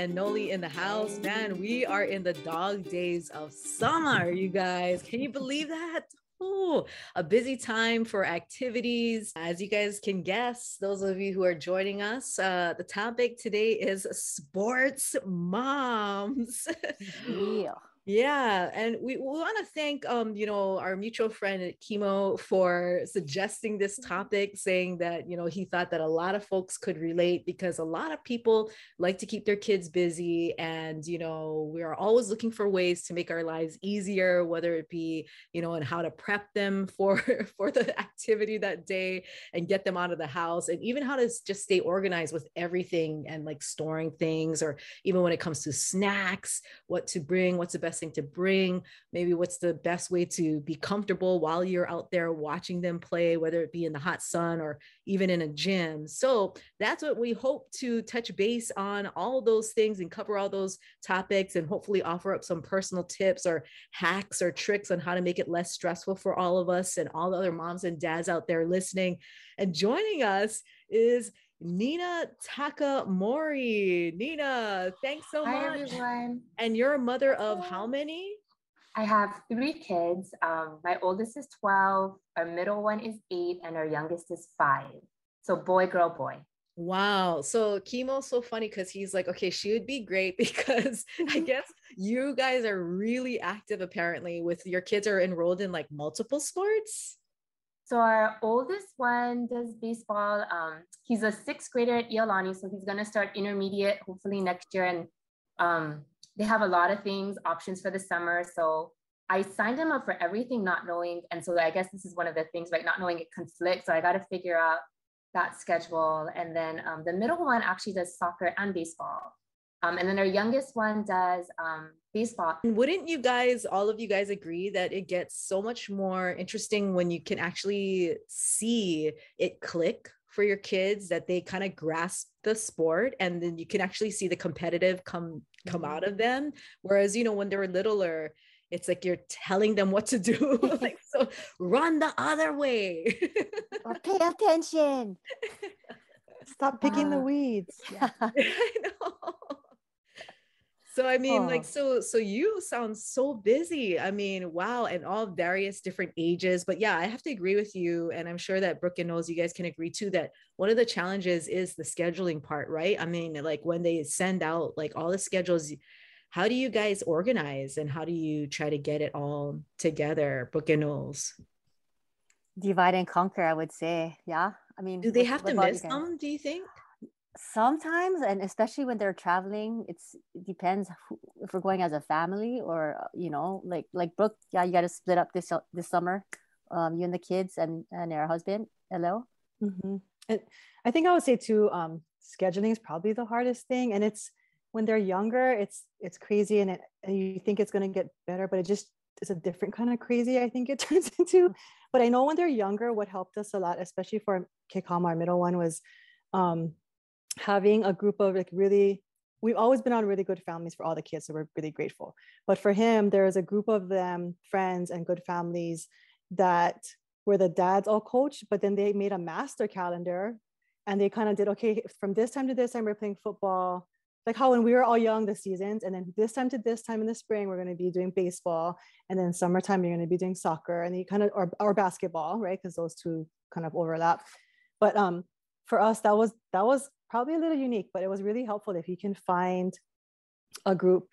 And Noli in the house. Man, we are in the dog days of summer, you guys. Can you believe that? Oh, a busy time for activities. As you guys can guess, those of you who are joining us, uh, the topic today is sports moms. Yeah. Yeah, and we, we want to thank um, you know, our mutual friend Chemo for suggesting this topic, saying that you know he thought that a lot of folks could relate because a lot of people like to keep their kids busy, and you know, we are always looking for ways to make our lives easier, whether it be you know, and how to prep them for for the activity that day and get them out of the house, and even how to just stay organized with everything and like storing things, or even when it comes to snacks, what to bring, what's the best thing to bring, maybe what's the best way to be comfortable while you're out there watching them play, whether it be in the hot sun or even in a gym. So that's what we hope to touch base on all those things and cover all those topics and hopefully offer up some personal tips or hacks or tricks on how to make it less stressful for all of us and all the other moms and dads out there listening. And joining us is Nina Takamori. Nina, thanks so Hi much. everyone. And you're a mother of how many? I have three kids. Um, my oldest is 12, our middle one is eight, and our youngest is five. So boy, girl, boy. Wow. So chemo's so funny because he's like, okay, she would be great because I guess you guys are really active apparently with your kids are enrolled in like multiple sports. So our oldest one does baseball. Um, he's a sixth grader at Iolani, so he's gonna start intermediate hopefully next year. And um, they have a lot of things, options for the summer. So I signed him up for everything, not knowing. And so I guess this is one of the things, right? Not knowing it conflicts. So I got to figure out that schedule. And then um, the middle one actually does soccer and baseball. Um, and then our youngest one does um, baseball. And Wouldn't you guys, all of you guys agree that it gets so much more interesting when you can actually see it click for your kids that they kind of grasp the sport and then you can actually see the competitive come come out of them whereas you know when they're littler it's like you're telling them what to do like so run the other way Or pay attention. Stop picking the Ah. weeds. Yeah. I know. So I mean, like, so so you sound so busy. I mean, wow, and all various different ages. But yeah, I have to agree with you, and I'm sure that Brooke and knows you guys can agree too that one of the challenges is the scheduling part, right? I mean, like when they send out like all the schedules, how do you guys organize and how do you try to get it all together, Brooke and Knowles? Divide and conquer, I would say. Yeah. I mean, Do they have to miss them? Do you think? Sometimes and especially when they're traveling it's it depends who, if we're going as a family or uh, you know like like brooke yeah you got to split up this this summer um you and the kids and and your husband hello hmm And I think I would say too, um, scheduling is probably the hardest thing. And it's when they're younger, it's it's crazy and it and you think it's gonna get better, but it just is a different kind of crazy, I think it turns into. But I know when they're younger, what helped us a lot, especially for Kikama, our middle one, was um having a group of like really we've always been on really good families for all the kids so we're really grateful. But for him there is a group of them friends and good families that where the dads all coach, but then they made a master calendar and they kind of did okay from this time to this time we're playing football. Like how when we were all young the seasons and then this time to this time in the spring we're going to be doing baseball and then summertime you're going to be doing soccer and you kind of or, or basketball right? Because those two kind of overlap. But um for us that was that was probably a little unique but it was really helpful if you can find a group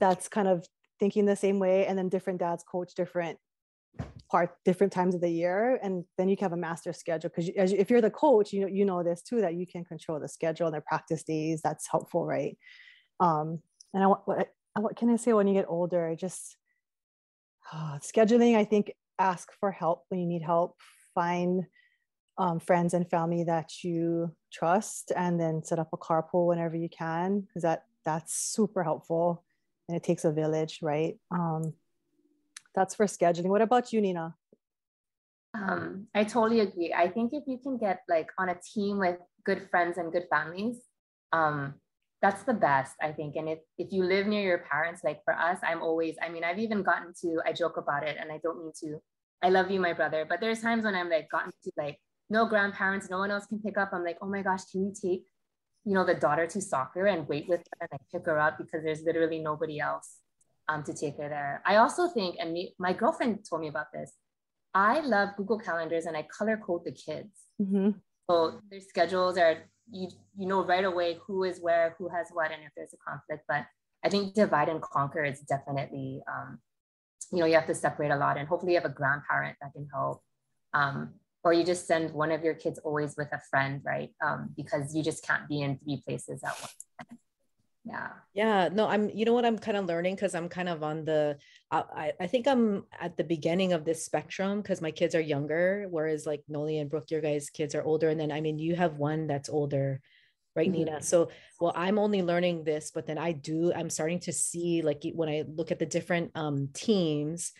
that's kind of thinking the same way and then different dads coach different part different times of the year and then you can have a master schedule. Because if you're the coach you know you know this too that you can control the schedule and the practice days. That's helpful right? Um and i what, what can i say when you get older? Just oh, scheduling i think ask for help when you need help. Find um, friends and family that you trust and then set up a carpool whenever you can because that that's super helpful and it takes a village right um, that's for scheduling. What about you, Nina? Um, I totally agree. I think if you can get like on a team with good friends and good families, um, that's the best, I think. And if if you live near your parents, like for us, I'm always, I mean, I've even gotten to, I joke about it and I don't mean to, I love you, my brother, but there's times when I'm like gotten to like no grandparents, no one else can pick up. I'm like, oh my gosh, can you take, you know, the daughter to soccer and wait with her and like pick her up because there's literally nobody else um, to take her there. I also think, and me, my girlfriend told me about this. I love Google Calendars and I color code the kids. Mm-hmm. So their schedules are you you know right away who is where, who has what, and if there's a conflict. But I think divide and conquer is definitely um, you know you have to separate a lot, and hopefully you have a grandparent that can help. Um, or you just send one of your kids always with a friend, right? Um, because you just can't be in three places at once. Yeah. Yeah no i'm you know what i'm kind of learning? Because i'm kind of on the I, I think i'm at the beginning of this spectrum because my kids are younger whereas like noli and brooke your guys kids are older. And then i mean you have one that's older right mm-hmm. nina? So well i'm only learning this but then i do i'm starting to see like when i look at the different um, teams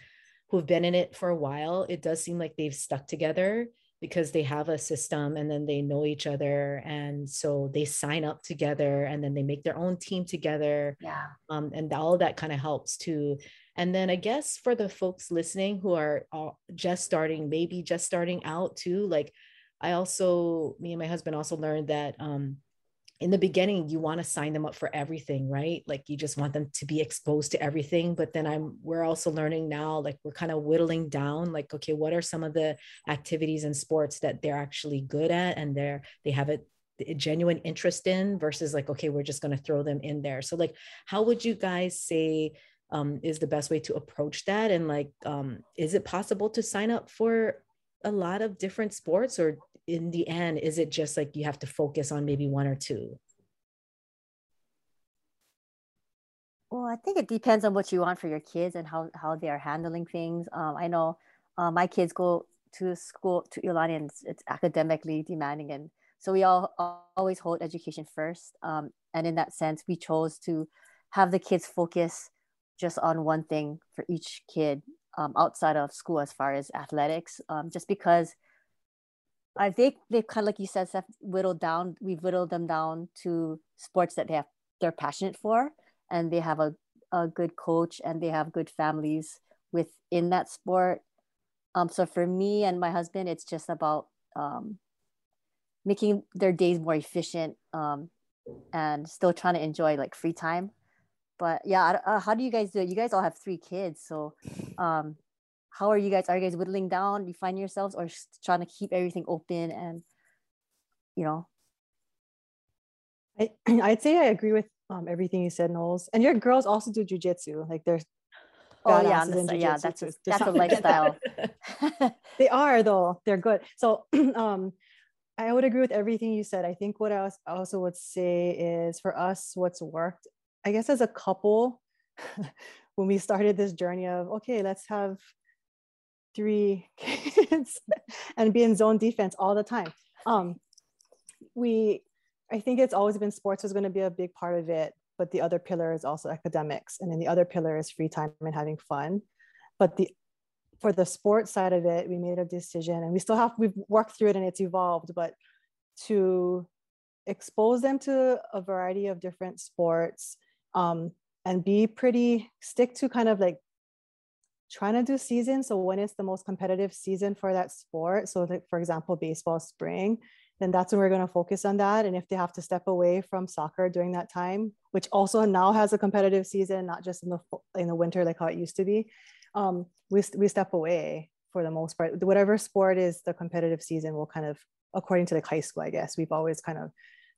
who've been in it for a while it does seem like they've stuck together because they have a system and then they know each other. And so they sign up together and then they make their own team together. Yeah. Um, and all of that kind of helps too. And then i guess for the folks listening who are just starting maybe just starting out too like i also me and my husband also learned that um, in the beginning you want to sign them up for everything right? Like you just want them to be exposed to everything but then i'm we're also learning now like we're kind of whittling down like okay what are some of the activities and sports that they're actually good at and they're they have a, a genuine interest in versus like okay we're just going to throw them in there. So like how would you guys say um, is the best way to approach that? And like um, is it possible to sign up for a lot of different sports or in the end is it just like you have to focus on maybe one or two? Well i think it depends on what you want for your kids and how, how they are handling things. Um, i know uh, my kids go to school to Iolani and it's, it's, academically demanding and so we all always hold education first. Um, and in that sense we chose to have the kids focus just on one thing for each kid um, outside of school as far as athletics um, just because I think they've kind of like you said, Steph, whittled down. We've whittled them down to sports that they have they're passionate for, and they have a, a good coach and they have good families within that sport. Um, so for me and my husband, it's just about um, making their days more efficient um, and still trying to enjoy like free time. But yeah, uh, how do you guys do it? You guys all have three kids, so um, how are you guys are you guys whittling down? You find yourselves or trying to keep everything open and you know? I, i'd say i agree with um, everything you said knowles and your girls also do jujitsu like there's oh yeah yeah that's a, that's a lifestyle. They are though. They're good. So um i would agree with everything you said. I think what i also would say is for us what's worked i guess as a couple when we started this journey of okay let's have three kids and be in zone defense all the time. Um, we, I think it's always been sports was going to be a big part of it, but the other pillar is also academics, and then the other pillar is free time and having fun. But the for the sports side of it, we made a decision, and we still have we've worked through it and it's evolved, but to expose them to a variety of different sports um, and be pretty stick to kind of like trying to do seasons. So when it's the most competitive season for that sport, so like for example, baseball spring, then that's when we're going to focus on that. And if they have to step away from soccer during that time, which also now has a competitive season, not just in the in the winter like how it used to be, um, we we step away for the most part. Whatever sport is the competitive season will kind of, according to like high school, I guess we've always kind of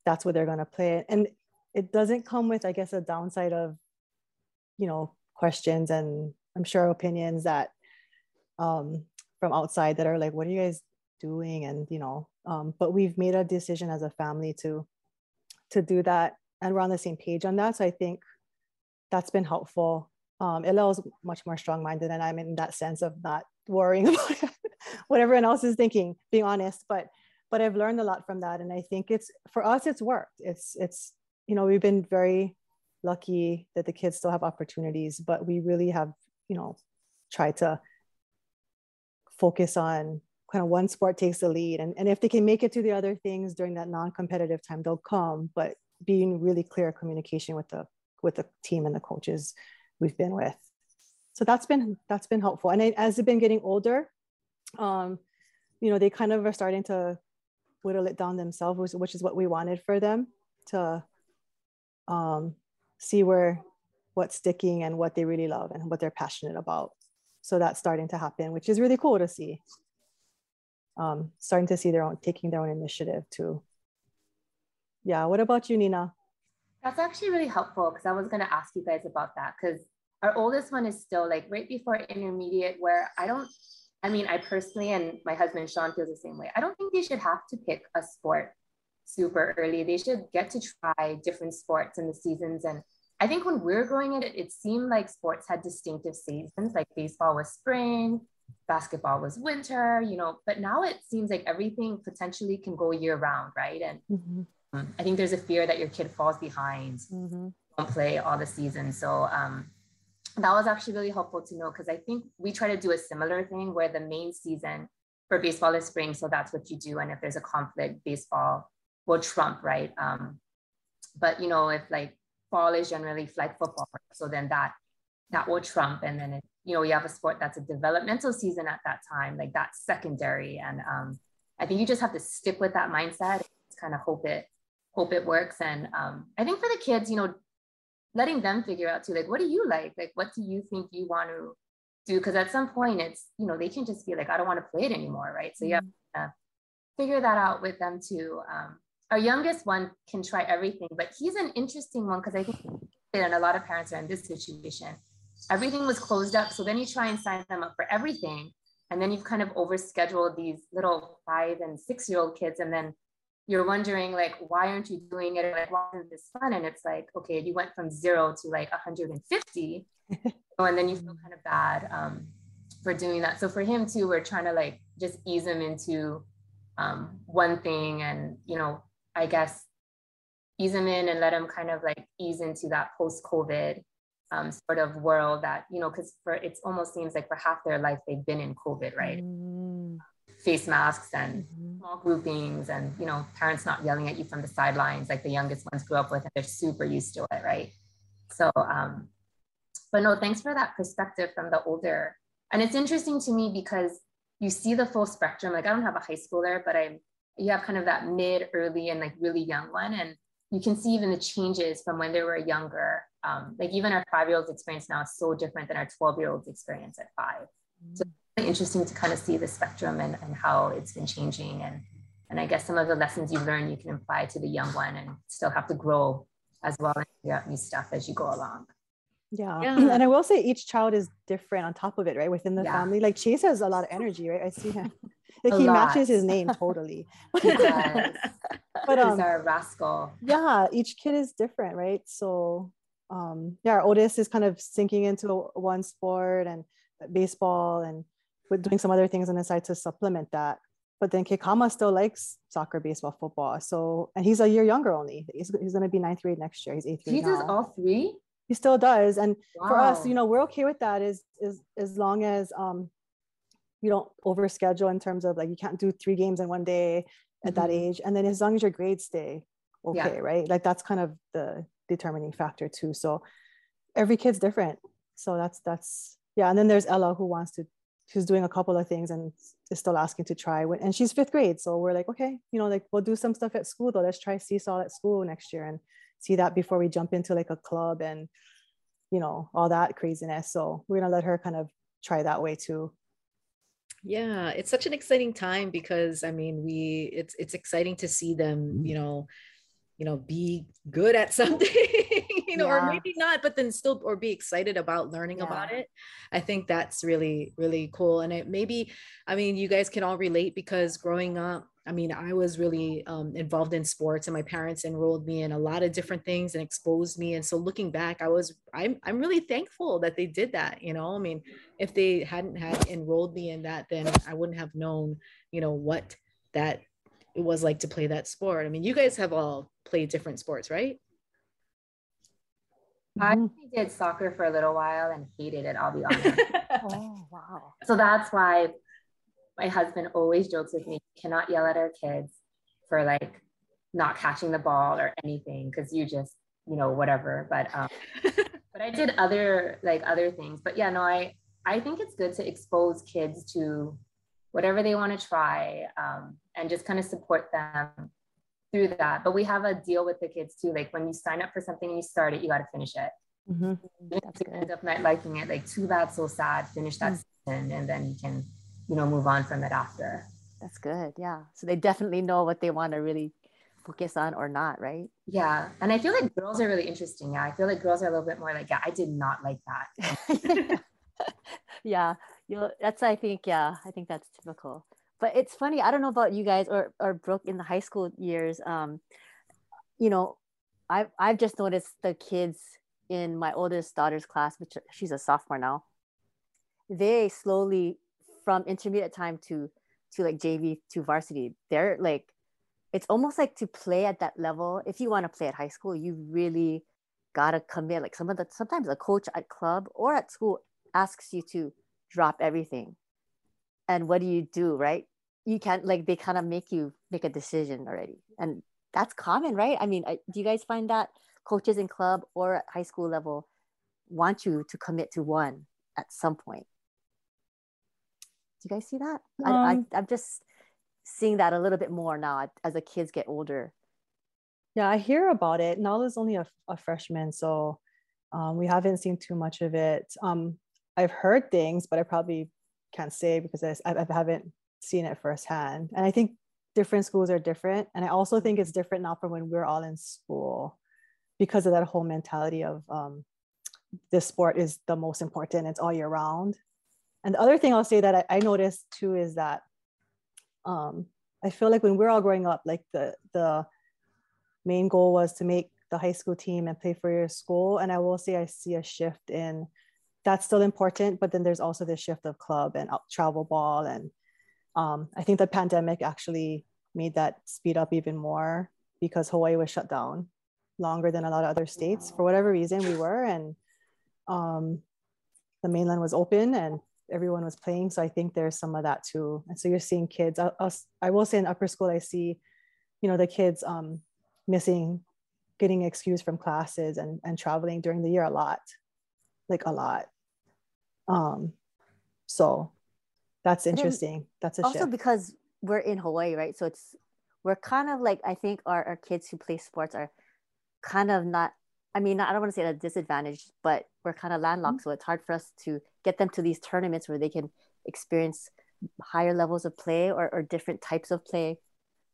that's what they're going to play. And it doesn't come with, I guess, a downside of, you know, questions and I'm sure opinions that um, from outside that are like, what are you guys doing? And you know, um, but we've made a decision as a family to to do that, and we're on the same page on that. So I think that's been helpful. Um, Ella is much more strong-minded, and I'm in that sense of not worrying about what everyone else is thinking, being honest. But but I've learned a lot from that, and I think it's for us, it's worked. It's it's you know we've been very lucky that the kids still have opportunities, but we really have you know tried to focus on kind of one sport takes the lead. And, and if they can make it to the other things during that non-competitive time they'll come. But being really clear communication with the with the team and the coaches we've been with. So that's been that's been helpful. And as they've been getting older um you know they kind of are starting to whittle it down themselves which, which is what we wanted for them to um see where what's sticking and what they really love and what they're passionate about. So that's starting to happen which is really cool to see. Um, starting to see their own taking their own initiative too. Yeah what about you nina? That's actually really helpful because i was going to ask you guys about that because our oldest one is still like right before intermediate where i don't i mean i personally and my husband sean feels the same way. I don't think they should have to pick a sport super early they should get to try different sports in the seasons and i think when we are growing it it seemed like sports had distinctive seasons like baseball was spring basketball was winter, you know, but now it seems like everything potentially can go year round, right? And mm-hmm. Um, I think there's a fear that your kid falls behind, mm-hmm. not play all the season. So um, that was actually really helpful to know because I think we try to do a similar thing where the main season for baseball is spring. So that's what you do. And if there's a conflict, baseball will trump, right? Um, but you know, if like fall is generally flag football, so then that that will trump. And then you know, you have a sport that's a developmental season at that time, like that's secondary. And um, I think you just have to stick with that mindset, kind of hope it, hope it works. And um, I think for the kids, you know, letting them figure out too, like, what do you like? Like, what do you think you want to do? Because at some point, it's, you know, they can just be like, I don't want to play it anymore, right? So you have mm-hmm. to figure that out with them too. Um, our youngest one can try everything, but he's an interesting one because I think and a lot of parents are in this situation everything was closed up. So then you try and sign them up for everything. And then you've kind of overscheduled these little five and six year old kids. And then you're wondering, like, why aren't you doing it? Like, why isn't this fun? And it's like, okay, you went from zero to like 150. and then you feel kind of bad um, for doing that. So for him too, we're trying to like just ease him into um, one thing and, you know, I guess ease them in and let them kind of like ease into that post COVID um, sort of world that you know because for it almost seems like for half their life they've been in covid right mm. face masks and mm-hmm. small groupings and you know parents not yelling at you from the sidelines like the youngest ones grew up with and they're super used to it right so um but no thanks for that perspective from the older and it's interesting to me because you see the full spectrum like i don't have a high schooler but i'm you have kind of that mid early and like really young one and you can see even the changes from when they were younger um, like even our five year olds experience now is so different than our 12 year olds experience at 5 mm-hmm. So it's really interesting to kind of see the spectrum and, and how it's been changing. And, and I guess some of the lessons you learn you can apply to the young one and still have to grow as well and figure out new stuff as you go along. Yeah. yeah. And I will say each child is different on top of it, right? Within the yeah. family. Like Chase has a lot of energy, right? I see him. Like a he lot. matches his name totally. But um, He's our rascal. Yeah, each kid is different, right? So um, yeah, our oldest is kind of sinking into one sport and baseball and doing some other things on the side to supplement that. But then Kekama still likes soccer, baseball, football. So, and he's a year younger only. He's, he's going to be ninth grade next year. He's eighth grade. He does all three? He still does. And wow. for us, you know, we're okay with that is, is as long as um, you don't overschedule in terms of like, you can't do three games in one day at mm-hmm. that age. And then as long as your grades stay okay, yeah. right? Like that's kind of the determining factor too. So every kid's different. So that's that's yeah, and then there's Ella who wants to, who's doing a couple of things and is still asking to try. And she's fifth grade, so we're like, okay, you know, like we'll do some stuff at school though. Let's try seesaw at school next year and see that before we jump into like a club and you know all that craziness. So we're gonna let her kind of try that way too yeah it's such an exciting time because i mean we it's it's exciting to see them mm-hmm. you know you know be good at something you know yeah. or maybe not but then still or be excited about learning yeah. about it i think that's really really cool and it maybe i mean you guys can all relate because growing up I mean, I was really um, involved in sports, and my parents enrolled me in a lot of different things and exposed me. And so, looking back, I was I'm I'm really thankful that they did that. You know, I mean, if they hadn't had enrolled me in that, then I wouldn't have known, you know, what that it was like to play that sport. I mean, you guys have all played different sports, right? I did soccer for a little while and hated it. I'll be honest. oh wow! So that's why my husband always jokes with me, cannot yell at our kids for like not catching the ball or anything because you just, you know, whatever. But um, but I did other like other things. But yeah, no, I I think it's good to expose kids to whatever they want to try um, and just kind of support them through that. But we have a deal with the kids too. Like when you sign up for something and you start it, you got to finish it. Mm-hmm. That's good. End up not liking it, like too bad, so sad. Finish that mm-hmm. season, and then you can you know move on from it after that's good yeah. So they definitely know what they want to really focus on or not right? Yeah and i feel like girls are really interesting yeah. I feel like girls are a little bit more like yeah i did not like that. Yeah you know that's i think yeah i think that's typical. But it's funny i don't know about you guys or or brooke in the high school years um you know i've i've just noticed the kids in my oldest daughter's class which she's a sophomore now they slowly from intermediate time to to like JV to varsity, they're like it's almost like to play at that level. If you want to play at high school, you really gotta commit. Like some of the sometimes a coach at club or at school asks you to drop everything. And what do you do, right? You can't like they kind of make you make a decision already. And that's common, right? I mean, do you guys find that coaches in club or at high school level want you to commit to one at some point? You guys see that? Um, I, I, um, I'm just seeing that a little bit more now as the kids get older. Yeah, I hear about it. Nala's only a, a freshman, so um, we haven't seen too much of it. Um, I've heard things, but I probably can't say because I, I haven't seen it firsthand. And I think different schools are different. And I also think it's different now from when we are all in school because of that whole mentality of um, this sport is the most important, it's all year round. And the other thing I'll say that I, I noticed too is that um, I feel like when we're all growing up, like the the main goal was to make the high school team and play for your school. And I will say I see a shift in that's still important, but then there's also the shift of club and travel ball. And um, I think the pandemic actually made that speed up even more because Hawaii was shut down longer than a lot of other states for whatever reason we were. And um, the mainland was open and everyone was playing. So I think there's some of that too. And so you're seeing kids. I, I will say in upper school, I see, you know, the kids um, missing, getting excused from classes and and traveling during the year a lot, like a lot. Um, so that's interesting. That's a also shift. because we're in Hawaii, right? So it's we're kind of like I think our, our kids who play sports are kind of not I mean, I don't want to say at a disadvantage, but we're kind of landlocked. Mm-hmm. So it's hard for us to get them to these tournaments where they can experience higher levels of play or, or different types of play,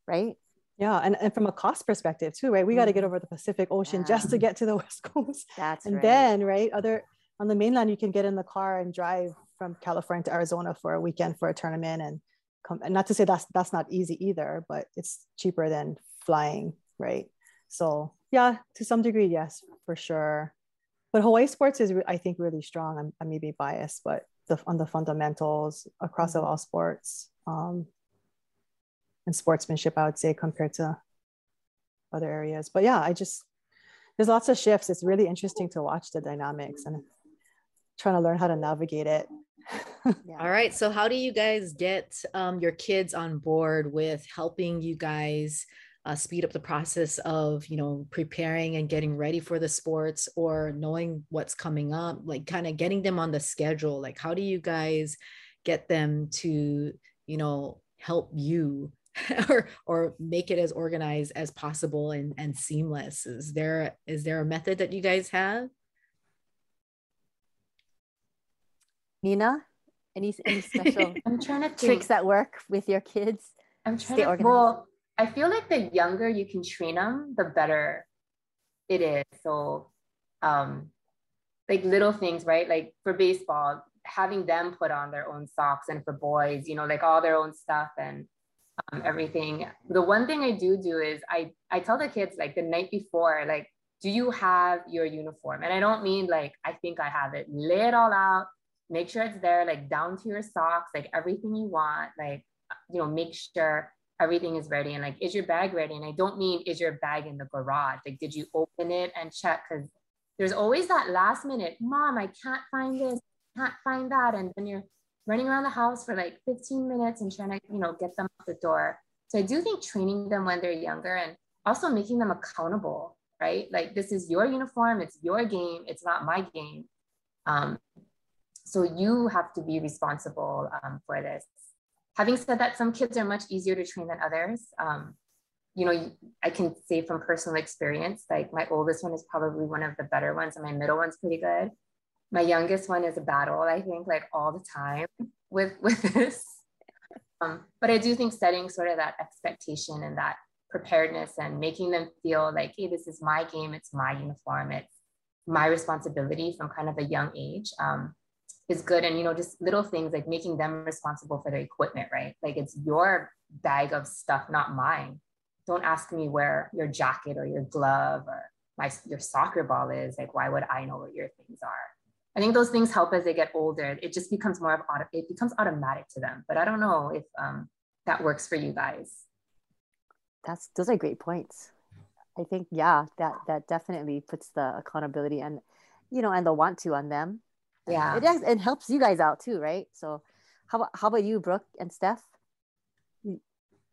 right? Yeah, and, and from a cost perspective too, right? We mm-hmm. got to get over the Pacific Ocean yeah. just to get to the West Coast. That's right. and right. then right, other on the mainland, you can get in the car and drive from California to Arizona for a weekend for a tournament and come. And not to say that's that's not easy either, but it's cheaper than flying, right? So yeah, to some degree, yes, for sure. But Hawaii sports is, I think, really strong. I'm, I may be biased, but the, on the fundamentals across mm-hmm. all sports um, and sportsmanship, I would say, compared to other areas. But yeah, I just, there's lots of shifts. It's really interesting to watch the dynamics and trying to learn how to navigate it. yeah. All right. So, how do you guys get um, your kids on board with helping you guys uh, speed up the process of you know preparing and getting ready for the sports or knowing what's coming up like kind of getting them on the schedule like how do you guys get them to you know help you or or make it as organized as possible and and seamless? Is there is there a method that you guys have? Nina any any special i'm trying to tricks that work with your kids? I'm trying to organized? well I feel like the younger you can train them, the better it is. So, um, like little things, right? Like for baseball, having them put on their own socks, and for boys, you know, like all their own stuff and um, everything. The one thing I do do is I I tell the kids like the night before, like, do you have your uniform? And I don't mean like I think I have it. Lay it all out. Make sure it's there, like down to your socks, like everything you want. Like, you know, make sure everything is ready and like is your bag ready? And i don't mean is your bag in the garage? Like did you open it and check? Because there's always that last minute mom i can't find this can't find that and then you're running around the house for like 15 minutes and trying to you know get them out the door. So i do think training them when they're younger and also making them accountable right? Like this is your uniform it's your game it's not my game. Um, so you have to be responsible um, for this having said that, some kids are much easier to train than others. Um, you know, I can say from personal experience, like my oldest one is probably one of the better ones, and my middle one's pretty good. My youngest one is a battle, I think, like all the time with with this. Um, but I do think setting sort of that expectation and that preparedness and making them feel like, hey, this is my game, it's my uniform, it's my responsibility from kind of a young age. Um, is good. And you know just little things like making them responsible for their equipment right? Like it's your bag of stuff not mine. Don't ask me where your jacket or your glove or my your soccer ball is. Like why would i know where your things are? I think those things help as they get older. It just becomes more of auto it becomes automatic to them. But i don't know if um, that works for you guys. That's those are great points. I think yeah that that definitely puts the accountability and you know and the want to on them yeah. It, it helps you guys out too right? So how about how about you brooke and steph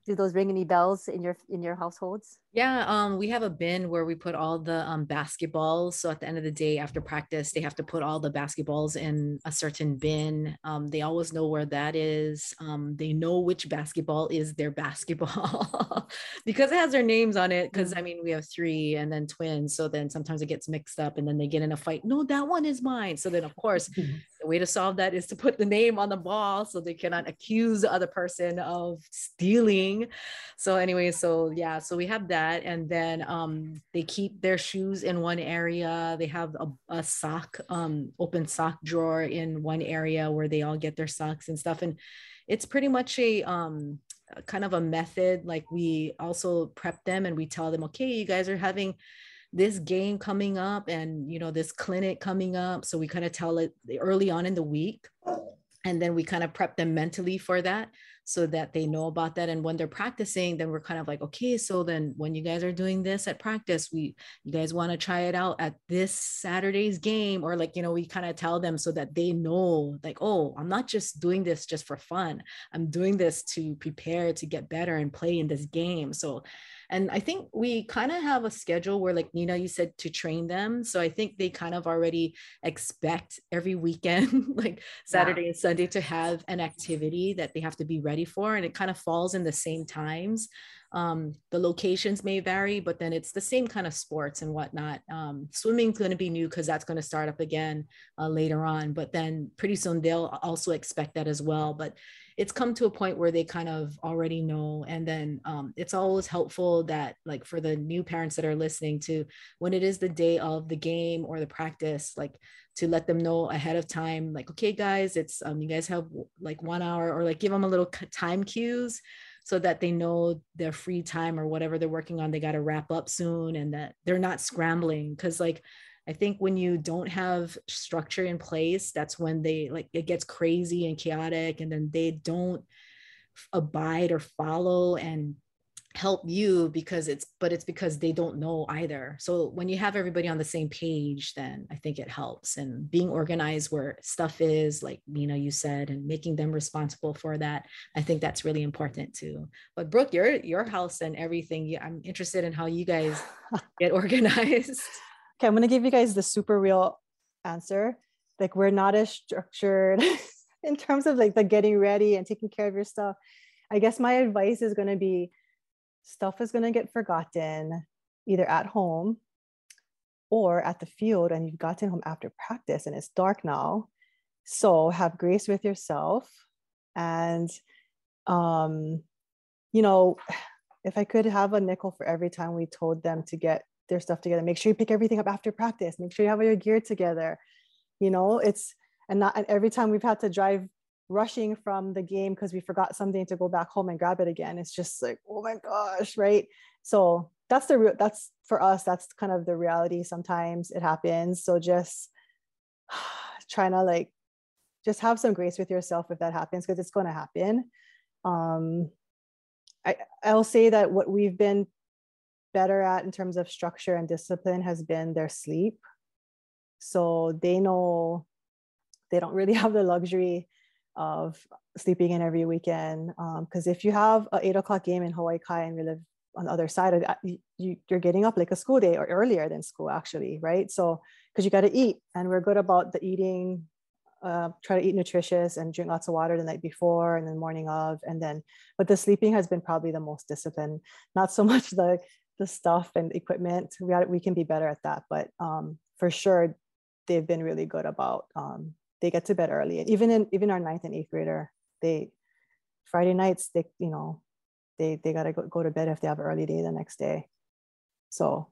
do those ring any bells in your in your households? Yeah um we have a bin where we put all the um basketballs. So at the end of the day after practice they have to put all the basketballs in a certain bin. Um they always know where that is. Um they know which basketball is their basketball because it has their names on it. Because i mean we have three and then twins. So then sometimes it gets mixed up and then they get in a fight no that one is mine. So then of course the way to solve that is to put the name on the ball so they cannot accuse the other person of stealing. So anyway so yeah so we have that. And then um they keep their shoes in one area. They have a, a sock um open sock drawer in one area where they all get their socks and stuff. And it's pretty much a um kind of a method. Like we also prep them and we tell them okay you guys are having this game coming up and you know this clinic coming up. So we kind of tell it early on in the week and then we kind of prep them mentally for that so that they know about that. And when they're practicing then we're kind of like okay so then when you guys are doing this at practice we you guys want to try it out at this saturday's game or like you know we kind of tell them so that they know like oh i'm not just doing this just for fun. I'm doing this to prepare to get better and play in this game. So and I think we kind of have a schedule where, like Nina, you said to train them. So I think they kind of already expect every weekend, like Saturday yeah. and Sunday, to have an activity that they have to be ready for. And it kind of falls in the same times. Um, the locations may vary, but then it's the same kind of sports and whatnot. Um, swimming's going to be new because that's going to start up again uh, later on. But then pretty soon they'll also expect that as well. But it's come to a point where they kind of already know and then um, it's always helpful that like for the new parents that are listening to when it is the day of the game or the practice like to let them know ahead of time like okay guys it's um, you guys have like one hour or like give them a little time cues so that they know their free time or whatever they're working on they got to wrap up soon and that they're not scrambling because like I think when you don't have structure in place, that's when they like it gets crazy and chaotic, and then they don't abide or follow. And help you because it's but it's because they don't know either. So when you have everybody on the same page then i think it helps. And being organized where stuff is like Nina you said and making them responsible for that i think that's really important too. But brooke your your house and everything i'm interested in how you guys get organized. Okay i'm going to give you guys the super real answer. Like we're not as structured in terms of like the getting ready and taking care of your stuff. I guess my advice is going to be stuff is going to get forgotten either at home or at the field and you've gotten home after practice and it's dark now. So have grace with yourself and um you know if i could have a nickel for every time we told them to get their stuff together make sure you pick everything up after practice. Make sure you have all your gear together. You know it's and not and every time we've had to drive rushing from the game because we forgot something to go back home and grab it again. It's just like, oh my gosh, right? So that's the real that's for us, that's kind of the reality. Sometimes it happens. So just trying to like just have some grace with yourself if that happens, because it's going to happen. Um I, I'll say that what we've been better at in terms of structure and discipline has been their sleep. So they know they don't really have the luxury of sleeping in every weekend. Because um, if you have an eight o'clock game in Hawaii Kai and we live on the other side of it, you, you're getting up like a school day or earlier than school actually, right? So because you got to eat, and we're good about the eating. Uh, try to eat nutritious and drink lots of water the night before and the morning of, and then. But the sleeping has been probably the most disciplined. Not so much the the stuff and equipment. We we can be better at that, but um, for sure, they've been really good about um, they get to bed early. And even in even our ninth and eighth grader, they Friday nights they you know they they gotta go, go to bed if they have an early day the next day. So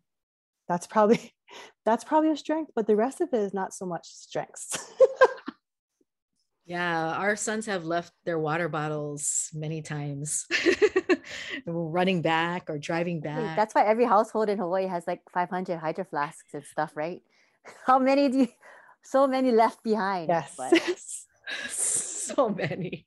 that's probably that's probably a strength, but the rest of it is not so much strengths. yeah, our sons have left their water bottles many times. running back or driving back. That's why every household in Hawaii has like 500 hydro flasks and stuff, right? How many do you so many left behind. Yes. so many.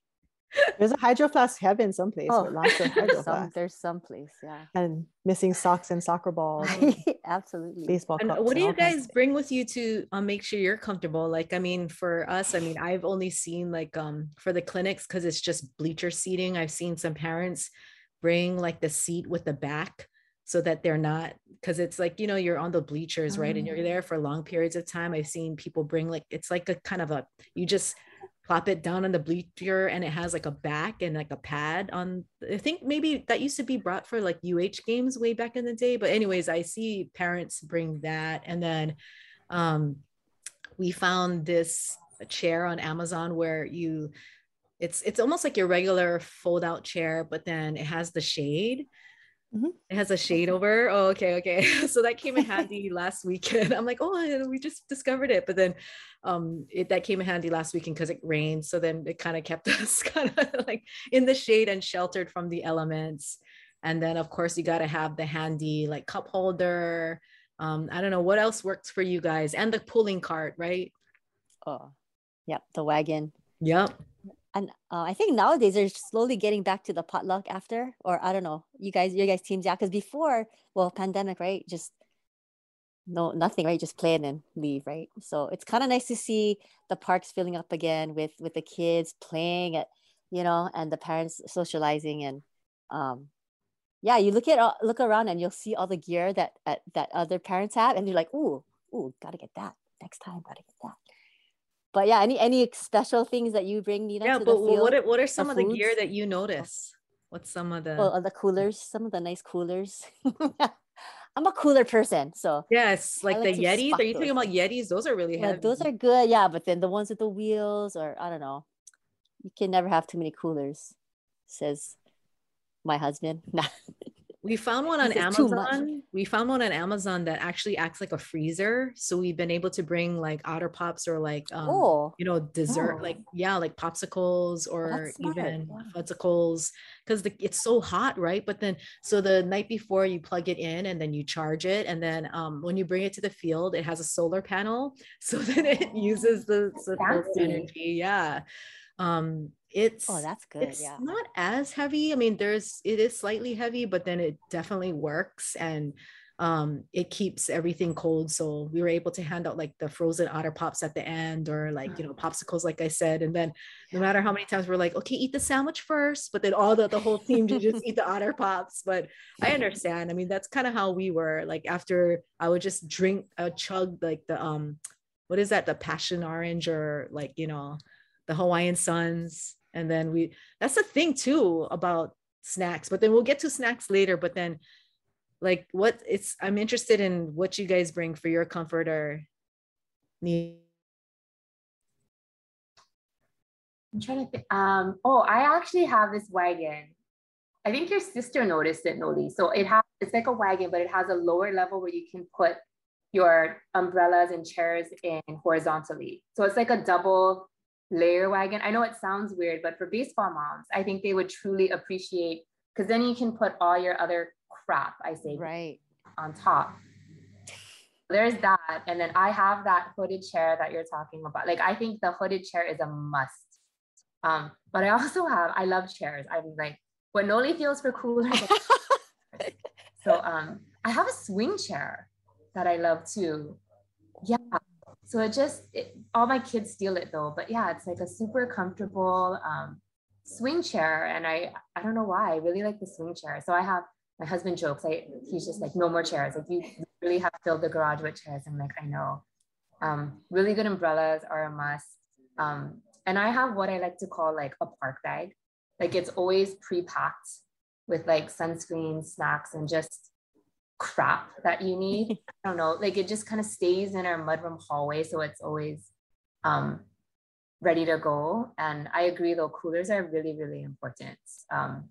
There's a hydro flask heaven someplace. Oh, lots of hydro some, There's some place, yeah. And missing socks and soccer balls. Absolutely. Baseball and what do you guys bring with you to um, make sure you're comfortable? Like, I mean, for us, I mean, I've only seen like um for the clinics because it's just bleacher seating. I've seen some parents bring like the seat with the back so that they're not because it's like you know you're on the bleachers right and you're mm. there for long periods of time i've seen people bring like it's like a kind of a you just plop it down on the bleacher and it has like a back and like a pad on i think maybe that used to be brought for like uh games way back in the day but anyways i see parents bring that and then um we found this chair on amazon where you it's it's almost like your regular fold out chair but then it has the shade Mm-hmm. It has a shade over. Oh, okay, okay. so that came in handy last weekend. I'm like, oh, we just discovered it. But then um it that came in handy last weekend because it rained. So then it kind of kept us kind of like in the shade and sheltered from the elements. And then of course you got to have the handy like cup holder. Um, I don't know what else works for you guys and the pulling cart, right? Oh, yep, the wagon. Yep and uh, I think nowadays they're slowly getting back to the potluck after, or I don't know, you guys, you guys teams, yeah, because before, well, pandemic, right? Just no, nothing, right? Just play and leave, right? So it's kind of nice to see the parks filling up again with with the kids playing at, you know, and the parents socializing and, um, yeah, you look at uh, look around and you'll see all the gear that that other parents have, and you're like, ooh, ooh, gotta get that next time, gotta get that but yeah, any any special things that you bring, Nina? Yeah, but what are, what are some of the gear that you notice? What's some of the well, uh, the coolers? Some of the nice coolers. I'm a cooler person, so yes, like, like the Yetis. Are you talking about Yetis? Those are really heavy. yeah. Those are good, yeah. But then the ones with the wheels, or I don't know, you can never have too many coolers, says my husband. We found one on Amazon. We found one on Amazon that actually acts like a freezer. So we've been able to bring like otter pops or like um, oh. you know dessert, oh. like yeah, like popsicles or even fuzzicles because it's so hot, right? But then so the night before you plug it in and then you charge it, and then um, when you bring it to the field, it has a solar panel, so then it uses the, the energy. Yeah. Um, it's oh, that's good. It's yeah. not as heavy. I mean, there's it is slightly heavy, but then it definitely works and um, it keeps everything cold. So we were able to hand out like the frozen otter pops at the end or like, you know, popsicles, like I said. And then no matter how many times we're like, okay, eat the sandwich first, but then all the, the whole team to just eat the otter pops. But I understand. I mean, that's kind of how we were like after I would just drink a chug like the, um, what is that? The passion orange or like, you know, the Hawaiian Suns. And then we, that's the thing too about snacks, but then we'll get to snacks later. But then like what it's i'm interested in what you guys bring for your comfort or need. I'm trying to think um oh i actually have this wagon. I think your sister noticed it noli. So it has it's like a wagon but it has a lower level where you can put your umbrellas and chairs in horizontally. So it's like a double layer wagon i know it sounds weird but for baseball moms i think they would truly appreciate because then you can put all your other crap, I say, right on top. There's that. And then I have that hooded chair that you're talking about. Like, I think the hooded chair is a must. Um, but I also have, I love chairs. I'm like, what Noli feels for cooler. so um, I have a swing chair that I love too. Yeah. So it just, it, all my kids steal it though. But yeah, it's like a super comfortable um, swing chair. And I, I don't know why, I really like the swing chair. So I have my husband jokes, I, he's just like, no more chairs. Like you really have filled the garage with chairs. I'm like, I know. Um, really good umbrellas are a must. Um, and I have what I like to call like a park bag. Like it's always pre-packed with like sunscreen, snacks, and just crap that you need. I don't know. Like it just kind of stays in our mudroom hallway. So it's always um, ready to go. And I agree though, coolers are really, really important. Um,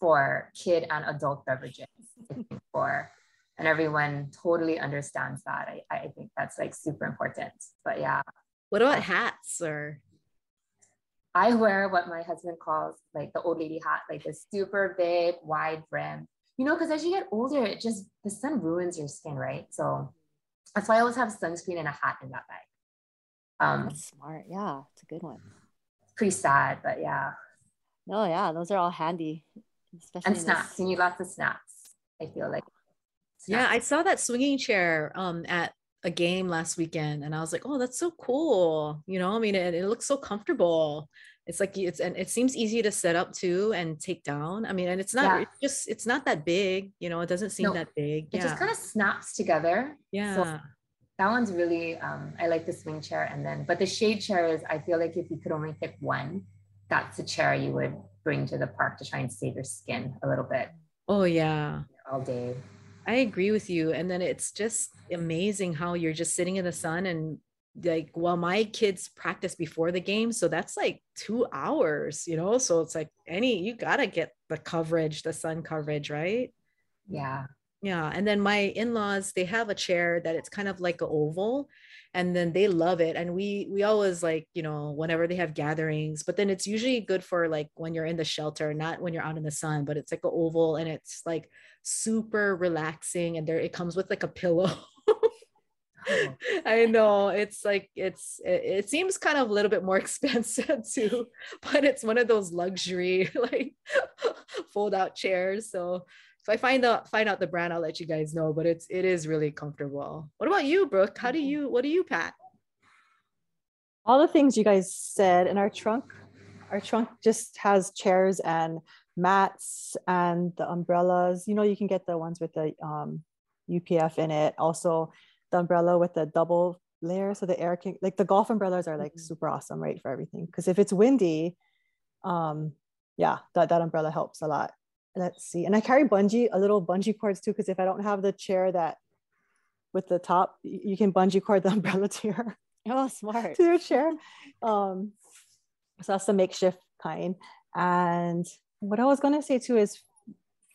for kid and adult beverages for and everyone totally understands that I, I think that's like super important but yeah what about hats or i wear what my husband calls like the old lady hat like a super big wide brim you know because as you get older it just the sun ruins your skin right so that's why i always have sunscreen and a hat in that bag um that's smart yeah it's a good one pretty sad but yeah no yeah those are all handy especially and snacks. This... You need lots of snacks. I feel like. Snacks. Yeah, I saw that swinging chair um at a game last weekend, and I was like, oh, that's so cool. You know, I mean, it, it looks so comfortable. It's like it's and it seems easy to set up too and take down. I mean, and it's not yeah. it's just it's not that big. You know, it doesn't seem no, that big. It just kind of snaps together. Yeah. So that one's really um, I like the swing chair, and then but the shade chair is I feel like if you could only pick one, that's the chair you would bring to the park to try and save your skin a little bit. Oh yeah. All day. I agree with you. And then it's just amazing how you're just sitting in the sun and like well my kids practice before the game so that's like two hours you know? So it's like any you gotta get the coverage the sun coverage right? Yeah. Yeah and then my in-laws they have a chair that it's kind of like an oval and then they love it and we we always like you know whenever they have gatherings but then it's usually good for like when you're in the shelter not when you're out in the sun but it's like an oval and it's like super relaxing and there it comes with like a pillow. I know it's like it's it, it, seems kind of a little bit more expensive too, but it's one of those luxury like fold out chairs. So if I find out find out the brand, I'll let you guys know. But it's it is really comfortable. What about you, Brooke? How do mm-hmm. you what do you pack? All the things you guys said in our trunk. Our trunk just has chairs and mats and the umbrellas. You know, you can get the ones with the um, UPF in it. Also, the umbrella with the double layer, so the air can like the golf umbrellas are like mm-hmm. super awesome, right, for everything. Because if it's windy, um, yeah, that that umbrella helps a lot let's see. And I carry bungee, a little bungee cords too, because if I don't have the chair that with the top, you can bungee cord the umbrella to your oh smart to your chair. Um, so that's the makeshift kind. And what I was gonna say too is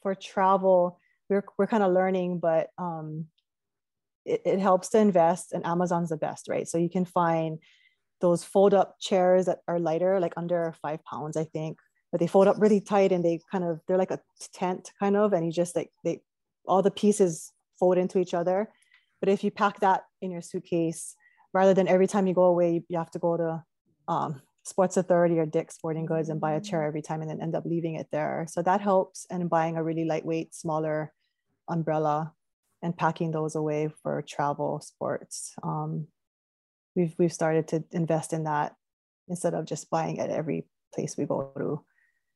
for travel, we're we're kind of learning, but um, it, it helps to invest, and Amazon's the best, right? So you can find those fold up chairs that are lighter, like under five pounds, I think, but they fold up really tight and they kind of they're like a tent kind of and you just like they all the pieces fold into each other but if you pack that in your suitcase rather than every time you go away you have to go to um, Sports Authority or Dick's Sporting Goods and buy a chair every time and then end up leaving it there. So that helps. And buying a really lightweight, smaller umbrella and packing those away for travel sports. Um, we've we've started to invest in that instead of just buying at every place we go to.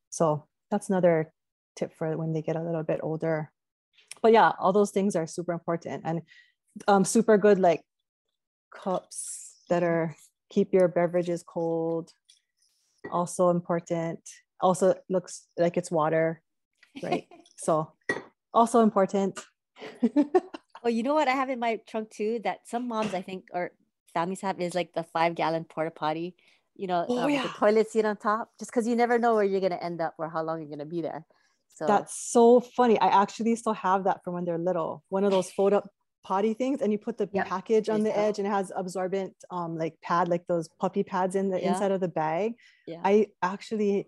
So that's another tip for when they get a little bit older. But yeah, all those things are super important and um, super good like cups that are keep your beverages cold. Also important. Also looks like it's water, right? so also important. Well, you know what I have in my trunk too that some moms I think or families have is like the five gallon porta potty. You know, Oh, um, yeah. the toilet seat on top, just because you never know where you're gonna end up or how long you're gonna be there. So That's so funny. I actually still have that from when they're little. One of those fold up potty things, and you put the Yep. package on the edge, and it has absorbent um like pad, like those puppy pads in the Yeah. inside of the bag. Yeah. I actually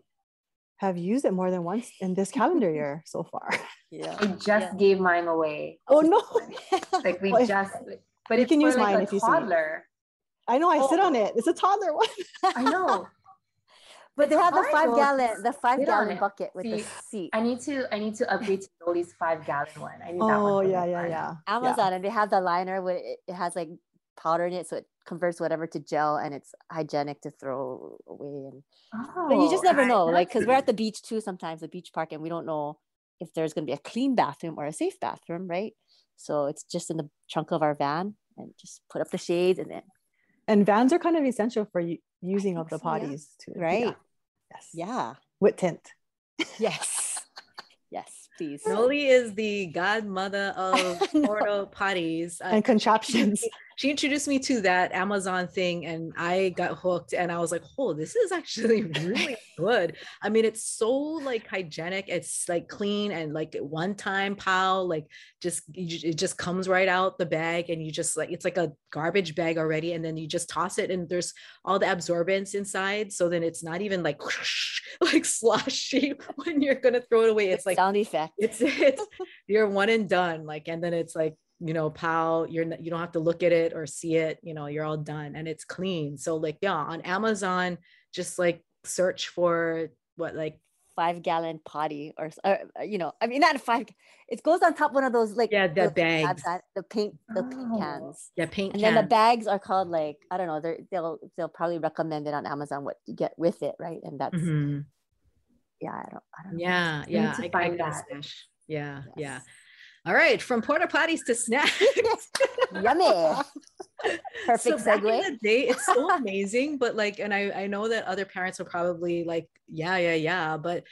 have used it more than once in this calendar year so far. yeah. I just gave mine away. Oh no! Like we Well, just, but you can use like mine a if you see. toddler. I know I sit Oh. on it. It's a toddler one. I know. But they have the five gallon, the five gallon bucket with the See, seat. I need to I need to upgrade to Noli's five gallon one. I need that one. Oh for yeah, yeah, son. yeah. Amazon and they have the liner with it, it has like powder in it, so it converts whatever to gel and it's hygienic to throw away. And Oh, but you just never I- know, like because we're at the beach too sometimes, the beach park, and we don't know if there's gonna be a clean bathroom or a safe bathroom, right? So it's just in the trunk of our van and just put up the shades and then And vans are kind of essential for using of the so, yeah. potties too. right. Yeah. Yes. Yeah. With tint. Yes. yes, please. Noli is the godmother of porta potties. Uh, And contraptions. she introduced me to that Amazon thing and I got hooked and I was like, oh, this is actually really good. I mean, it's so like hygienic, it's like clean and like one time pal, like just you it just comes right out the bag and you just like it's like a garbage bag already and then you just toss it and there's all the absorbents inside so then it's not even like like sloshy when you're gonna throw it away it's like sound effect. it's it's you're one and done like and then it's like you know pal you're not, you don't have to look at it or see it you know you're all done and it's clean so like yeah on amazon just like search for what like five gallon potty or, or uh, you know i mean not a five it goes on top one of those like Yeah, the bags. that- the paint the paint Oh. cans yeah paint and can. then the bags are called like i don't know they're, they'll they'll probably recommend it on amazon what you get with it right and that's Mhm. yeah i don't i don't yeah need yeah I, I that. yeah yeah Yes. All right from porta potties to snacks. Yummy. Perfect so back in segue. the day it's so amazing but like and i i know that other parents are probably like yeah yeah yeah but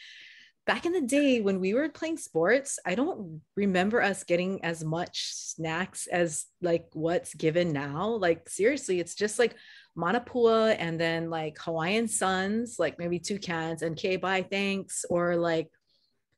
back in the day when we were playing sports i don't remember us getting as much snacks as like what's given now. Like seriously it's just like manapua and then like hawaiian suns like maybe two cans and k bye thanks or like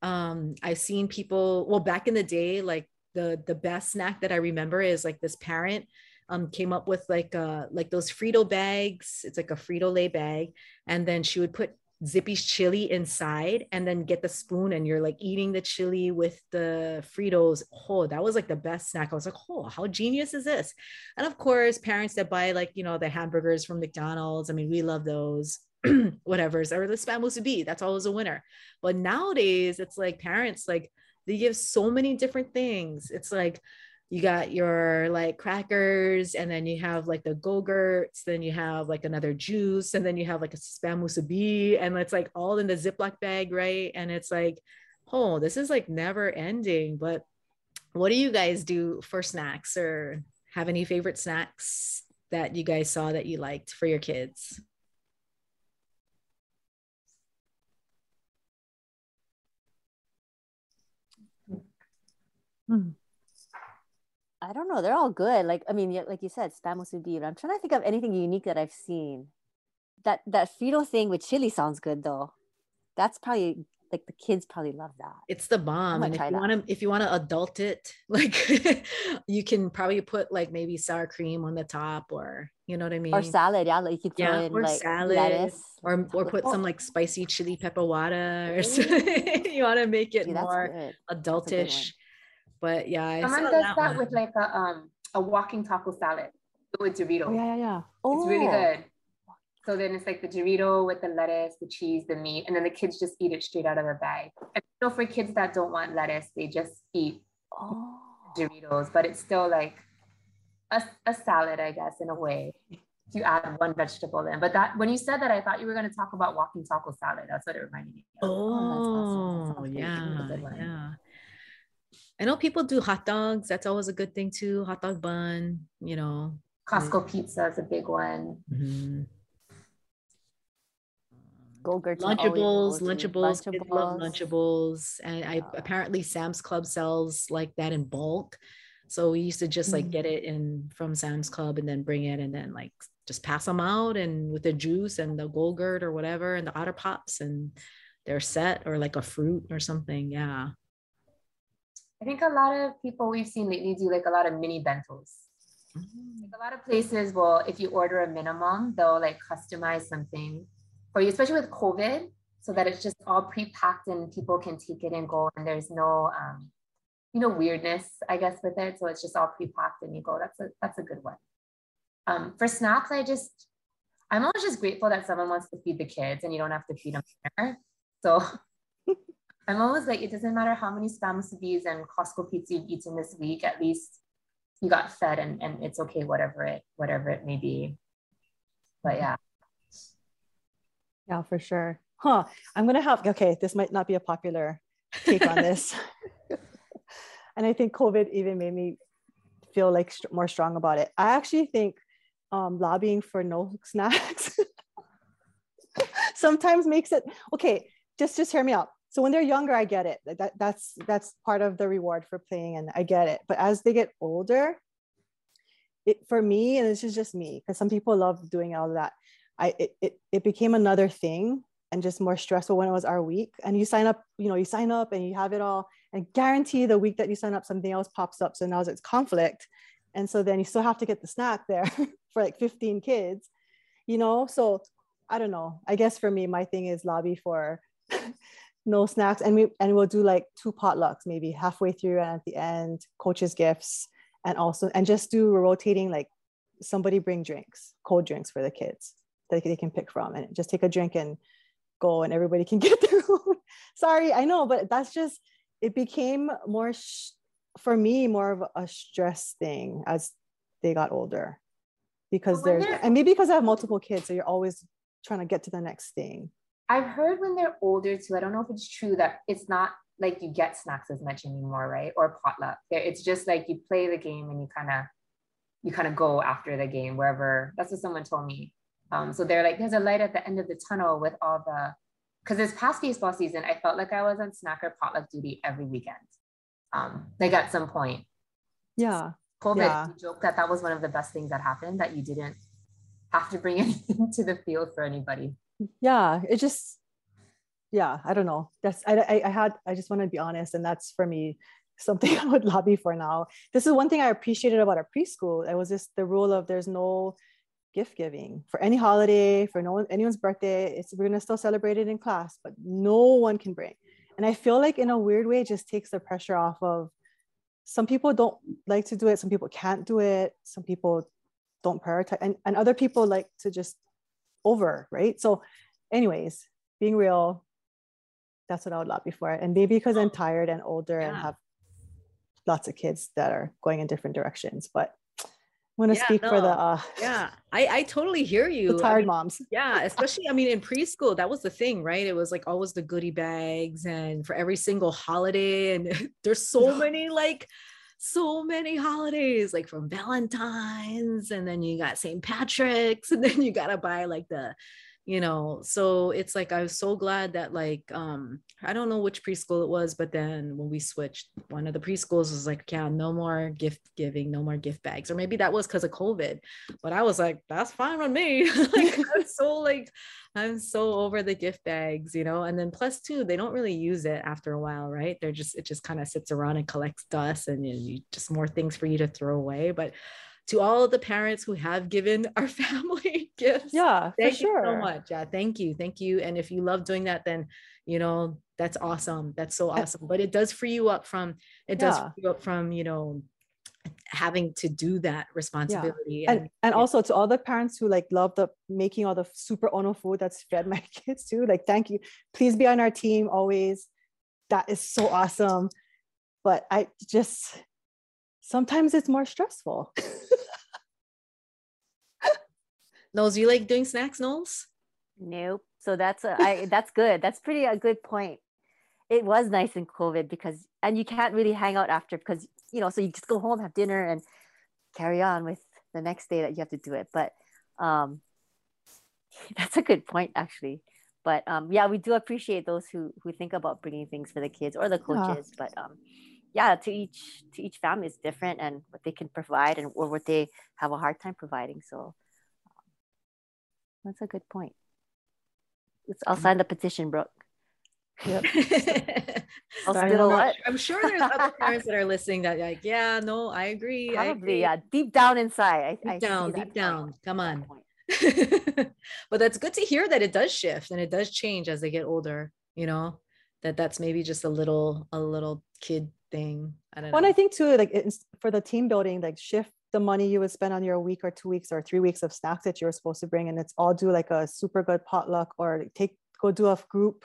um i've seen people well back in the day like the the best snack that i remember is like this parent um came up with like uh like those frito bags. It's like a frito lay bag. And then she would put zippy's chili inside and then get the spoon and you're like eating the chili with the fritos. Oh that was like the best snack. I was like oh how genius is this? And of course parents that buy like you know the hamburgers from mcdonald's. I mean we love those whatever's or the spam musubi that's always a winner. But nowadays it's like parents like they give so many different things. It's like you got your like crackers and then you have like the go-gurts then you have like another juice and then you have like a spam musubi and it's like all in the ziploc bag right? And it's like oh this is like never ending. But what do you guys do for snacks or have any favorite snacks that you guys saw that you liked for your kids Hmm. i don't know they're all good. Like i mean like you said spam but i'm trying to think of anything unique that i've seen. That that frito thing with chili sounds good though. That's probably like the kids probably love that. It's the bomb and if you want to if you want to adult it like you can probably put like maybe sour cream on the top or you know what i mean? or salad yeah like you could Yeah, or like salad, lettuce or or put some like spicy chili pepper water or something. You want to make it Gee, more good. That's a good adultish but yeah I Someone saw does that that with like a um a walking taco salad with Dorito. Oh, yeah, yeah, yeah. It's really Oh. good. So then it's like the Dorito with the lettuce, the cheese, the meat, and then the kids just eat it straight out of the bag. And so for kids that don't want lettuce, they just eat Oh. Doritos, but it's still like a, a salad, I guess, in a way. You add one vegetable in. But that when you said that, I thought you were going to talk about walking taco salad. That's what it reminded me of. Oh, awesome. That yeah, yeah. I know people do hot dogs. That's always a good thing too. Hot dog bun, you know. Costco pizza is a big one. Mhm. Go-Gurts Lunchables. Lunchables, kids love Lunchables. Lunchables, and I apparently Sam's Club sells like that in bulk. So we used to just like Mm. get it in from Sam's Club and then bring it and then like just pass them out and with the juice and the Go-Gurt or whatever and the Otter Pops and they're set or like a fruit or something. Yeah. I think a lot of people we've seen lately do like a lot of mini bentos. Like a lot of places will, if you order a minimum, they'll like customize something for you, especially with COVID, so that it's just all pre-packed and people can take it and go, and there's no, um, you know, weirdness, I guess, with it. So it's just all pre-packed and you go. That's a that's a good one. Um, for snacks, I just, I'm always just grateful that someone wants to feed the kids and you don't have to feed them dinner. So I'm always like, it doesn't matter how many spam musubis and Costco pizza you've eaten this week, at least you got fed and, and it's okay, whatever it, whatever it may be. But yeah. Yeah, for sure. Huh. I'm gonna have okay, this might not be a popular take on this. and I think COVID even made me feel like st- more strong about it. I actually think um, lobbying for no snacks sometimes makes it okay. Just just hear me out. So when they're younger, I get it. That that's that's part of the reward for playing, and I get it. But as they get older, it for me, and this is just me, because some people love doing all that. I it, it it became another thing and just more stressful when it was our week. And you sign up, you know, you sign up and you have it all, and guarantee the week that you sign up, something else pops up. So now it's conflict. And so then you still have to get the snack there for like 15 kids, you know? So I don't know. I guess for me, my thing is lobby for no snacks. And we and we'll do like two potlucks, maybe halfway through and at the end, coaches' gifts, and also and just do rotating like somebody bring drinks, cold drinks for the kids that they can pick from and just take a drink and go and everybody can get their own. Sorry, I know, but that's just it became more sh- for me more of a stress thing as they got older because But there's and maybe because I have multiple kids, so you're always trying to get to the next thing. I've heard when they're older too, I don't know if it's true that it's not like you get snacks as much anymore, right? Or potluck. It's just like you play the game and you kind of you kind of go after the game wherever. That's what someone told me. Um, so they're like, there's a light at the end of the tunnel with all the because this past baseball season, I felt like I was on snacker potluck duty every weekend. Um, like at some point, Yeah. COVID, Yeah. we joked that that was one of the best things that happened that you didn't have to bring anything to the field for anybody. Yeah it just yeah i don't know. That's i i, I had i just want to be honest and that's for me something i would lobby for now. This is one thing i appreciated about our preschool. It was just the rule of there's no gift giving for any holiday for no one anyone's birthday. It's we're going to still celebrate it in class but no one can bring. And i feel like in a weird way it just takes the pressure off of some people don't like to do it some people can't do it some people don't prioritize and, and other people like to just over right? So anyways being real that's what i would lobby for and maybe because i'm tired and older and have lots of kids that are going in different directions but i want to Yeah, speak for the uh Yeah. I, I totally hear you. the I tired mean, moms. yeah especially i mean in preschool that was the thing right? It was like always the goodie bags and for every single holiday and there's so many like so many holidays like from valentine's and then you got st patrick's and then you gotta buy like the you know so it's like i was so glad that like um i don't know which preschool it was but then when we switched one of the preschools was like yeah no more gift giving no more gift bags or maybe that was because of covid but i was like that's fine with me. Like i'm so like i'm so over the gift bags you know and then plus two they don't really use it after a while right? They're just it just kind of sits around and collects dust and you, you just more things for you to throw away but to all of the parents who have given our family gifts. Yeah for thank you so much. Yeah thank you thank you. And if you love doing that then you know that's awesome. That's so awesome. But it does free you up from it does free you up from you know having to do that responsibility yeah. and and, and yeah. also to all the parents who like love the making all the super ono food that's fed my kids too like thank you. Please be on our team always. That is so awesome. But i just sometimes it's more stressful Knowles, you like doing snacks, Knowles? Nope. So that's a, I, that's good. That's pretty a good point. It was nice in COVID because, and you can't really hang out after because you know, so you just go home, have dinner, and carry on with the next day that you have to do it. But um, that's a good point, actually. But um, yeah, we do appreciate those who who think about bringing things for the kids or the coaches. Yeah. But um, yeah, to each to each family is different and what they can provide and or what they have a hard time providing. So that's a good point. Let's, I'll sign the petition, Brooke. Yep. I'll still what? I'm sure there's other parents that are listening that like, yeah, no, I agree. Probably, I agree. yeah. Deep down inside. I, deep I down, deep down. Come on. but that's good to hear that it does shift and it does change as they get older, you know, that that's maybe just a little, a little kid thing. I don't well, know. And I think too, like for the team building, like shift the money you would spend on your week or two weeks or three weeks of snacks that you were supposed to bring and it's all do like a super good potluck or take go do a group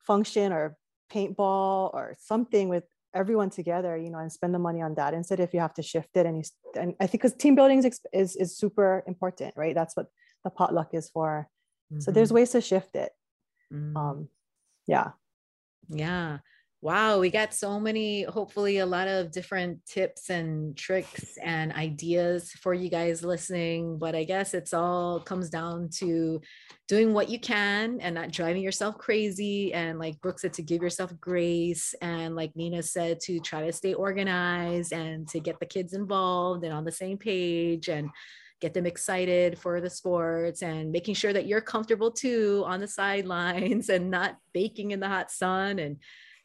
function or paintball or something with everyone together you know and spend the money on that instead if you have to shift it and you and i think because team building is, is is super important right? That's what the potluck is for. Mm-hmm. so there's ways to shift it. Mm-hmm. um yeah. Yeah Wow, we got so many, hopefully, a lot of different tips and tricks and ideas for you guys listening. But I guess it's all comes down to doing what you can and not driving yourself crazy. And like Brooke said, to give yourself grace. And like Nina said, to try to stay organized and to get the kids involved and on the same page and get them excited for the sports and making sure that you're comfortable too on the sidelines and not baking in the hot sun and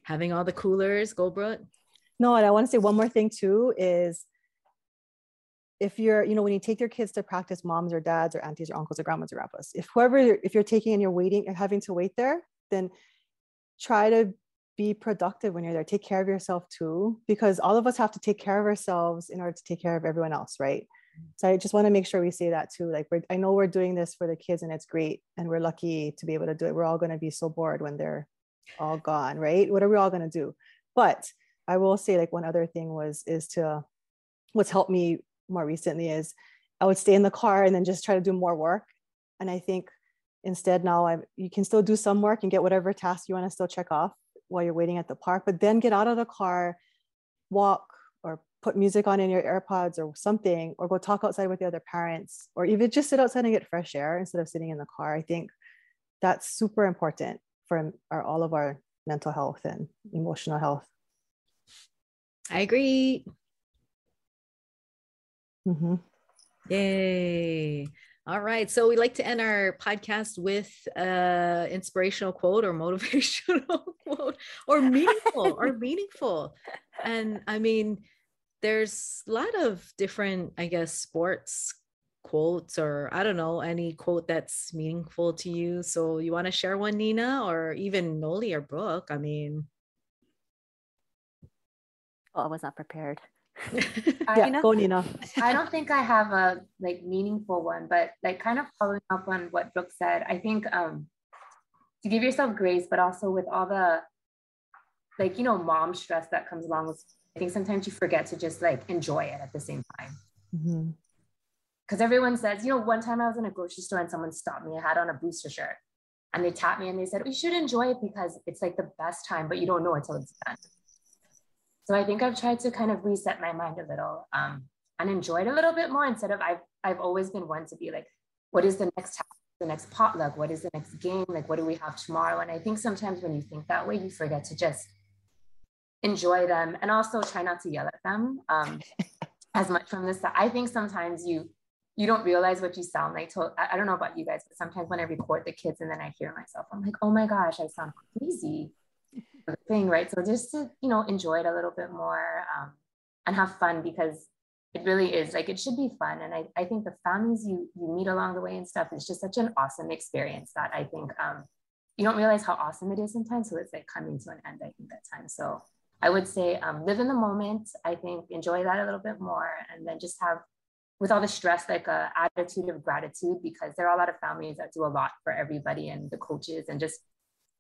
having all the coolers, Goldbrook? No, and I want to say one more thing too is if you're, you know, when you take your kids to practice, moms or dads or aunties or uncles or grandmas or grandpas, if whoever, if you're taking and you're waiting and having to wait there, then try to be productive when you're there. Take care of yourself too, because all of us have to take care of ourselves in order to take care of everyone else, right? So I just want to make sure we say that too. Like, we're, I know we're doing this for the kids and it's great, and we're lucky to be able to do it. We're all going to be so bored when they're all gone, right? What are we all going to do? But I will say, like, one other thing was, is to what's helped me more recently is I would stay in the car and then just try to do more work. And I think instead now I you can still do some work and get whatever task you want to still check off while you're waiting at the park, but then get out of the car, walk or put music on in your AirPods or something, or go talk outside with the other parents, or even just sit outside and get fresh air instead of sitting in the car. I think that's super important for our, all of our mental health and emotional health. I agree. Mm-hmm. Yay. All right. So we like to end our podcast with a inspirational quote or motivational quote or meaningful or meaningful. And I mean, there's a lot of different, I guess, sports quotes or I don't know, any quote that's meaningful to you. So you want to share one, Nina, or even Noli or Brooke? I mean, oh, I was not prepared. yeah, know, go Nina. I don't think I have a like meaningful one, but like kind of following up on what Brooke said, I think um to give yourself grace, but also with all the like you know mom stress that comes along with I think sometimes you forget to just like enjoy it at the same time. Mm-hmm because everyone says, you know, one time I was in a grocery store and someone stopped me. I had on a booster shirt and they tapped me and they said, we should enjoy it because it's like the best time, but you don't know until it's done. So I think I've tried to kind of reset my mind a little um, and enjoy it a little bit more instead of I've, I've always been one to be like, what is the next the next potluck? What is the next game? Like, what do we have tomorrow? And I think sometimes when you think that way, you forget to just enjoy them and also try not to yell at them um, as much from this. I think sometimes you you don't realize what you sound like. To, I don't know about you guys, but sometimes when I record the kids and then I hear myself, I'm like, oh my gosh, I sound crazy. thing, right? So just to you know enjoy it a little bit more um, and have fun because it really is like it should be fun. And I, I think the families you you meet along the way and stuff is just such an awesome experience that I think um, you don't realize how awesome it is sometimes. So it's like coming to an end. I think that time. So I would say um, live in the moment. I think enjoy that a little bit more, and then just have, with all the stress, like a attitude of gratitude because there are a lot of families that do a lot for everybody and the coaches and just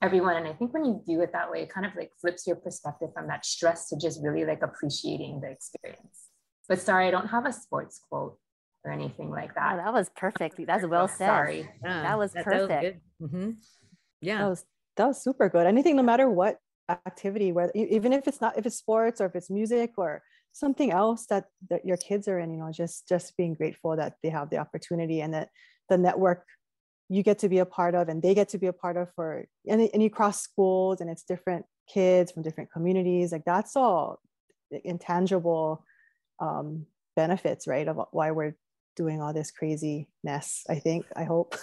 everyone. And I think when you do it that way, it kind of like flips your perspective from that stress to just really like appreciating the experience. But sorry, I don't have a sports quote or anything like that. Oh, that was perfect. That's well said. Sorry. Yeah, that was that, perfect. That was mm-hmm. Yeah. That was that was super good. Anything, no matter what activity, whether even if it's not if it's sports or if it's music or something else that, that your kids are in, you know, just just being grateful that they have the opportunity and that the network you get to be a part of and they get to be a part of for and, and you cross schools and it's different kids from different communities like that's all intangible um, benefits right of why we're doing all this craziness i think i hope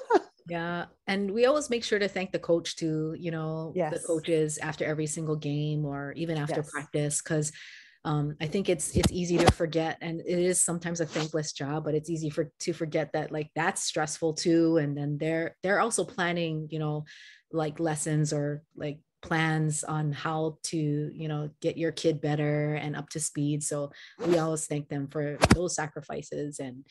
yeah and we always make sure to thank the coach too you know yes. the coaches after every single game or even after yes. practice because um, I think it's it's easy to forget, and it is sometimes a thankless job, but it's easy for to forget that like that's stressful too. And then they're they're also planning, you know, like lessons or like plans on how to you know get your kid better and up to speed. So we always thank them for those sacrifices and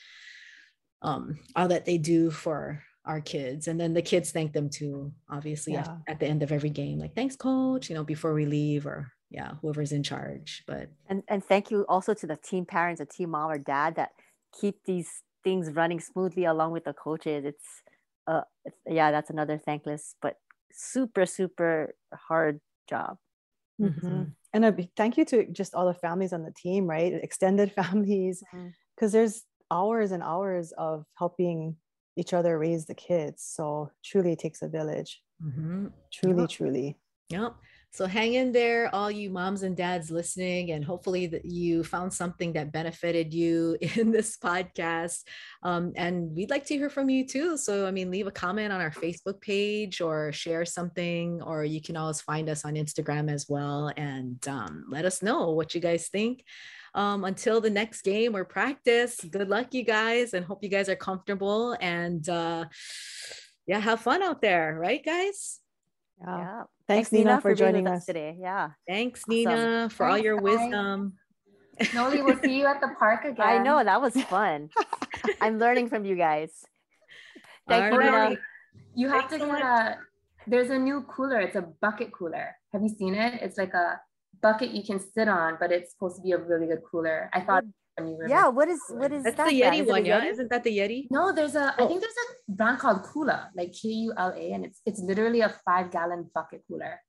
um, all that they do for our kids and then the kids thank them too obviously yeah. at, at, the end of every game like thanks coach you know before we leave or yeah whoever's in charge but and and thank you also to the team parents a team mom or dad that keep these things running smoothly along with the coaches it's uh it's, yeah that's another thankless but super super hard job mm-hmm. mm-hmm. and a thank you to just all the families on the team right extended families because mm-hmm. there's hours and hours of helping each other raise the kids so truly it takes a village mm-hmm. truly yep. truly yep so hang in there, all you moms and dads listening, and hopefully that you found something that benefited you in this podcast. Um, and we'd like to hear from you too. So I mean, leave a comment on our Facebook page or share something, or you can always find us on Instagram as well, and um, let us know what you guys think. Um, until the next game or practice, good luck, you guys, and hope you guys are comfortable and uh, yeah, have fun out there, right, guys? Yeah. yeah. Thanks, Thanks Nina, Nina, for, for joining us today. Yeah. Thanks, awesome. Nina, for all your wisdom. Noli, we'll see you at the park again. I know that was fun. I'm learning from you guys. Thank you, right. Nina. You have Thanks to get so a. There's a new cooler. It's a bucket cooler. Have you seen it? It's like a bucket you can sit on, but it's supposed to be a really good cooler. I thought yeah, what is what is that's that? the Yeti one, yeah? Yeti? Isn't that the Yeti? No, there's a. Oh. I think there's a brand called Kula, like K U L A, and it's it's literally a five gallon bucket cooler.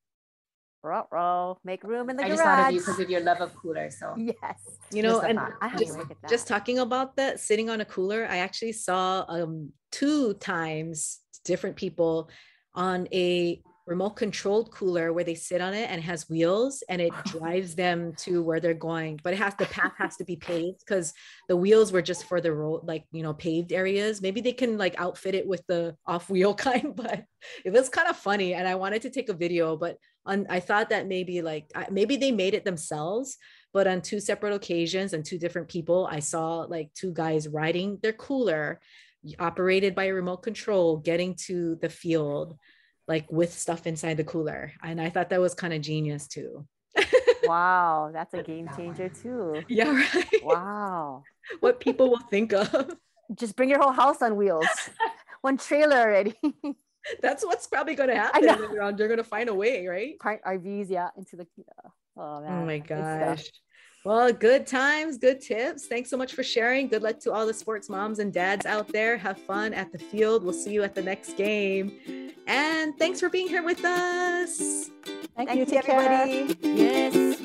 Roll, roll, make room in the I garage. just thought of you because of your love of coolers. So yes, you know, and just, just talking about that, sitting on a cooler, I actually saw um two times different people on a remote controlled cooler where they sit on it and has wheels and it drives them to where they're going but it has the path has to be paved because the wheels were just for the road like you know paved areas. Maybe they can like outfit it with the off wheel kind but it was kind of funny and i wanted to take a video but on i thought that maybe like maybe they made it themselves but on two separate occasions and two different people i saw like two guys riding their cooler operated by a remote control getting to the field like with stuff inside the cooler. And I thought that was kind of genius too. wow, that's a game changer too. Yeah, right. Wow. what people will think of. Just bring your whole house on wheels. One trailer already. that's what's probably going to happen. They're, they're going to find a way, right? Part RVs, yeah, into the. Oh man. Oh my gosh. Well, good times, good tips. Thanks so much for sharing. Good luck to all the sports moms and dads out there. Have fun at the field. We'll see you at the next game. And thanks for being here with us. Thank, Thank you, everybody. Yes.